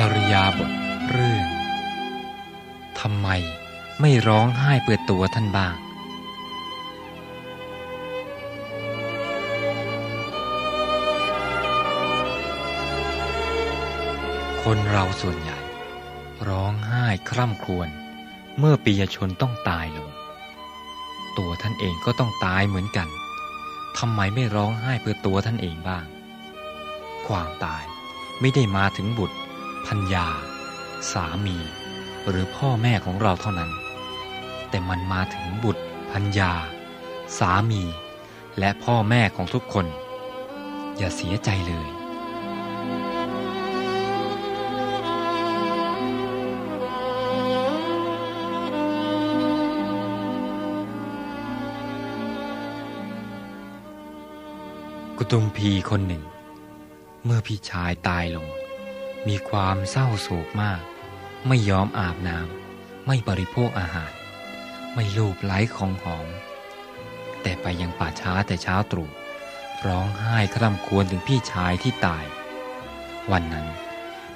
จริยาบทเรื่องทำไมไม่ร้องไห้เปิดตัวท่านบ้าง คนเราส่วนใหญ่ ร้องไห้คร่ำครวญเมื่อปียชนต้องตายลง ตัวท่านเองก็ต้องตายเหมือนกันทำไมไม่ร้องไห้เพื่อตัวท่านเองบ้าง ความตายไม่ได้มาถึงบุตร พัญญา สามี หรือพ่อแม่ของเราเท่านั้น แต่มันมาถึงบุตรพัญญา สามี และพ่อแม่ของทุกคน อย่าเสียใจเลยกุตุมพีคนหนึ่ง เมื่อพี่ชายตายลง มีความเศร้าโศกมาก ไม่ยอมอาบน้ำไม่บริโภคอาหาร ไม่ลูบไล้ของหอม แต่ไปยังป่าช้าแต่เช้าตรู่ร้องไห้คร่ำครวญถึงพี่ชายที่ตาย วันนั้น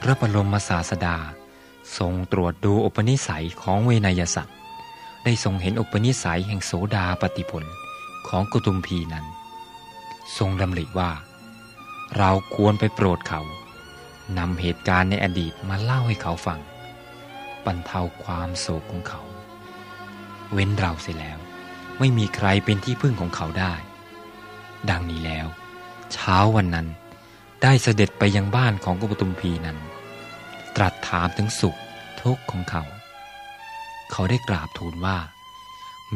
พระบรมศาสดาทรงตรวจดูอุปนิสัยของเวนยสัตว์ ได้ทรงเห็นอุปนิสัยแห่งโสดาปฏิผลของกุตุมพีนั้น ทรงดำริว่า เราควรไปโปรดเขา นำเหตุการณ์ในอดีตมาเล่าให้เขาฟังบรรเทาความโศกของเขา เว้นเราเสียแล้ว ไม่มีใครเป็นที่พึ่งของเขาได้ ดังนี้แล้ว เช้าวันนั้นได้เสด็จไปยังบ้านของกุปตุมพีนั้น ตรัสถามถึงสุขทุกข์ของเขา เขาได้กราบทูลว่า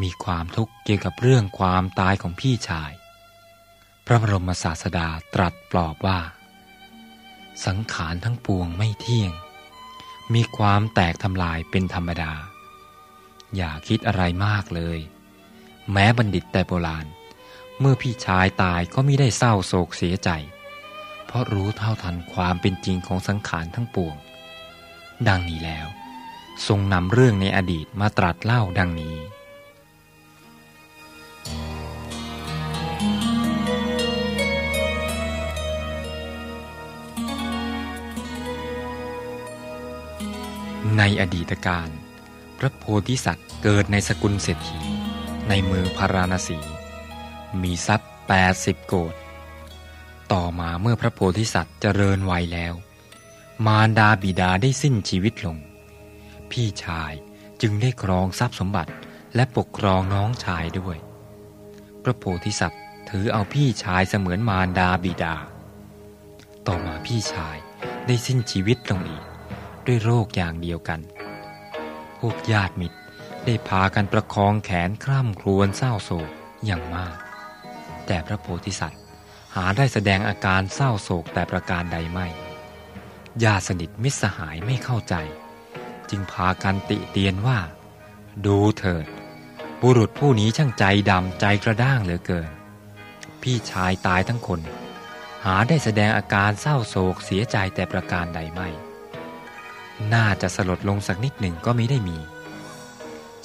มีความทุกข์เกี่ยวกับเรื่องความตายของพี่ชาย พระบรมศาสดาตรัสปลอบว่า สังขารทั้งปวงไม่เที่ยง มีความแตกทำลายเป็นธรรมดา อย่าคิดอะไรมากเลย แม้บัณฑิตแต่โบราณ เมื่อพี่ชายตายก็ไม่ได้เศร้าโศกเสียใจ เพราะรู้เท่าทันความเป็นจริงของสังขารทั้งปวง ดังนี้แล้ว ทรงนำเรื่องในอดีตมาตรัสเล่าดังนี้ ในอดีตการ พระโพธิสัตว์เกิดในสกุลเศรษฐี ในเมืองพาราณสี มีทรัพย์แปดสิบโกดต่อมาเมื่อพระโพธิสัตว์เจริญวัยแล้ว มารดาบิดาได้สิ้นชีวิตลง พี่ชายจึงได้ครองทรัพย์สมบัติและปกครองน้องชายด้วย พระโพธิสัตว์ถือเอาพี่ชายเสมือนมารดาบิดา ต่อมาพี่ชายได้สิ้นชีวิตลงอีก ด้วยโรคอย่างเดียวกัน พวกญาติมิตรได้พากันประคองแขนคร่ำครวญเศร้าโศกอย่างมาก แต่พระโพธิสัตว์หาได้แสดงอาการเศร้าโศกแต่ประการใดไม่ญาติสนิทมิตรสหายไม่เข้าใจ จึงพากันติเตียนว่า ดูเถิด บุรุษผู้นี้ช่างใจดำใจกระด้างเหลือเกิน พี่ชายตายทั้งคน หาได้แสดงอาการเศร้าโศกเสียใจแต่ประการใดไม่ น่าจะสลดลงสักนิดหนึ่งก็ไม่ได้มี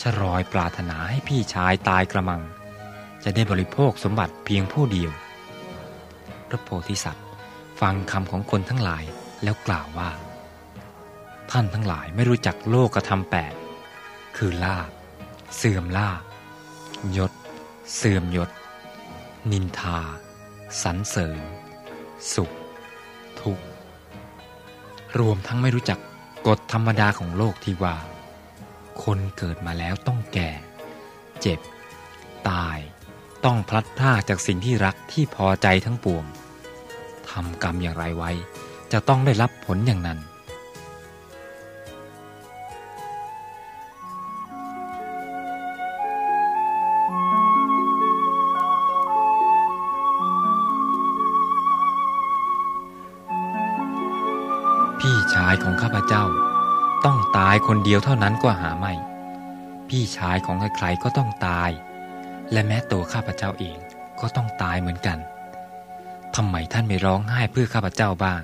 ชรอยปรารถนาให้พี่ชายตายกระมัง จะได้บริโภคสมบัติเพียงผู้เดียว พระโพธิสัตว์ ฟังคำของคนทั้งหลายแล้วกล่าวว่า ท่านทั้งหลายไม่รู้จักโลกธรรมแปด คือลาบ เสื่อมลาบยศ เสื่อมยศ นินทาสรรเสริญ สุข ทุกข์ รวมทั้งไม่รู้จัก กฎธรรมดาของโลกที่ว่า คนเกิดมาแล้วต้องแก่ เจ็บ ตาย ต้องพลัดพรากจากสิ่งที่รักที่พอใจทั้งปวงทำกรรมอย่างไรไว้ จะต้องได้รับผลอย่างนั้น ต้องตายคนเดียวเท่านั้นก็หาไม่ พี่ชายของใครๆก็ต้องตาย และแม้ตัวข้าพเจ้าเองก็ต้องตายเหมือนกันทำไมท่านไม่ร้องไห้เพื่อข้าพเจ้าบ้าง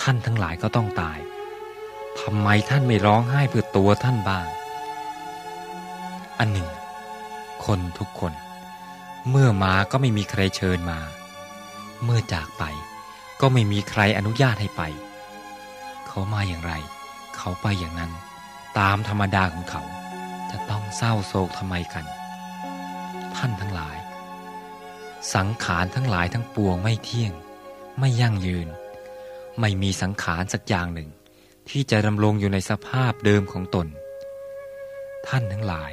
ท่านทั้งหลายก็ต้องตายทำไมท่านไม่ร้องไห้เพื่อตัวท่านบ้าง อันหนึ่ง คนทุกคน เมื่อมาก็ไม่มีใครเชิญมา เมื่อจากไปก็ไม่มีใครอนุญาตให้ไป เขามาอย่างไร เขาไปอย่างนั้น ตามธรรมดาของเขา จะต้องเศร้าโศกทำไมกัน ท่านทั้งหลาย สังขารทั้งหลายทั้งปวงไม่เที่ยง ไม่ยั่งยืน ไม่มีสังขารสักอย่างหนึ่ง ที่จะดำรงอยู่ในสภาพเดิมของตน ท่านทั้งหลาย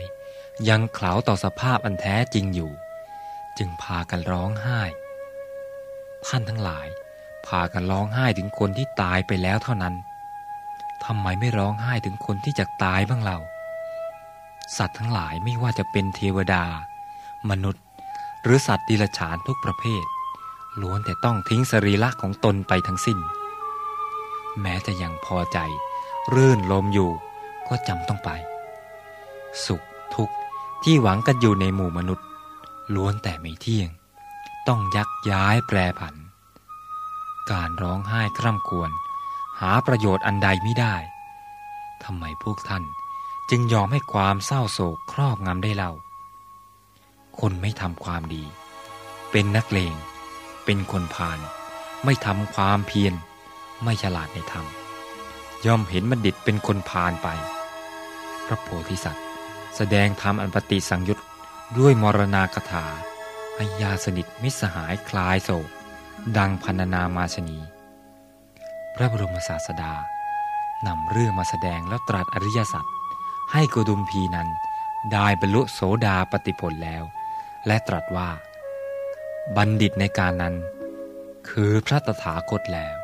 ยังเขลาต่อสภาพอันแท้จริงอยู่ จึงพากันร้องไห้ ท่านทั้งหลาย พากันร้องไห้ถึงคนที่ตายไปแล้วเท่านั้น ทำไมไม่ร้องไห้ถึงคนที่จะตายบ้างเรา สัตว์ทั้งหลายไม่ว่าจะเป็นเทวดา มนุษย์ หรือสัตว์ดิลฉานทุกประเภท ล้วนแต่ต้องทิ้งสรีระของตนไปทั้งสิ้น แม้จะยังพอใจ รื่นลมอยู่ ก็จำต้องไป สุขทุกข์ที่หวังกันอยู่ในหมู่มนุษย์ ล้วนแต่ไม่เที่ยง ต้องยักย้ายแปรผัน การร้องไห้คร่ำควร หาประโยชน์อันใดไม่ได้ทำไมพวกท่านจึงยอมให้ความเศร้าโศกครอบงำได้เล่า คนไม่ทำความดี เป็นนักเลง เป็นคนพาลไม่ทำความเพียร ไม่ฉลาดในธรรม ย่อมเห็นบัณฑิตเป็นคนพาลไป พระโพธิสัตว์ แสดงธรรมอันปฏิสังยุตด้วยมรณาคถาให้ยาสนิทมิสหายคลายโศก ดังพันนามาชนี ระบรมศาสดานำเรื่องมาแสดงแล้วตรัสอริยสัจให้โกดุมพีนั้นได้บรรลุโสดาปติผลแล้ว และตรัสว่า บัณฑิตในการนั้น คือพระตถาคตแล้ว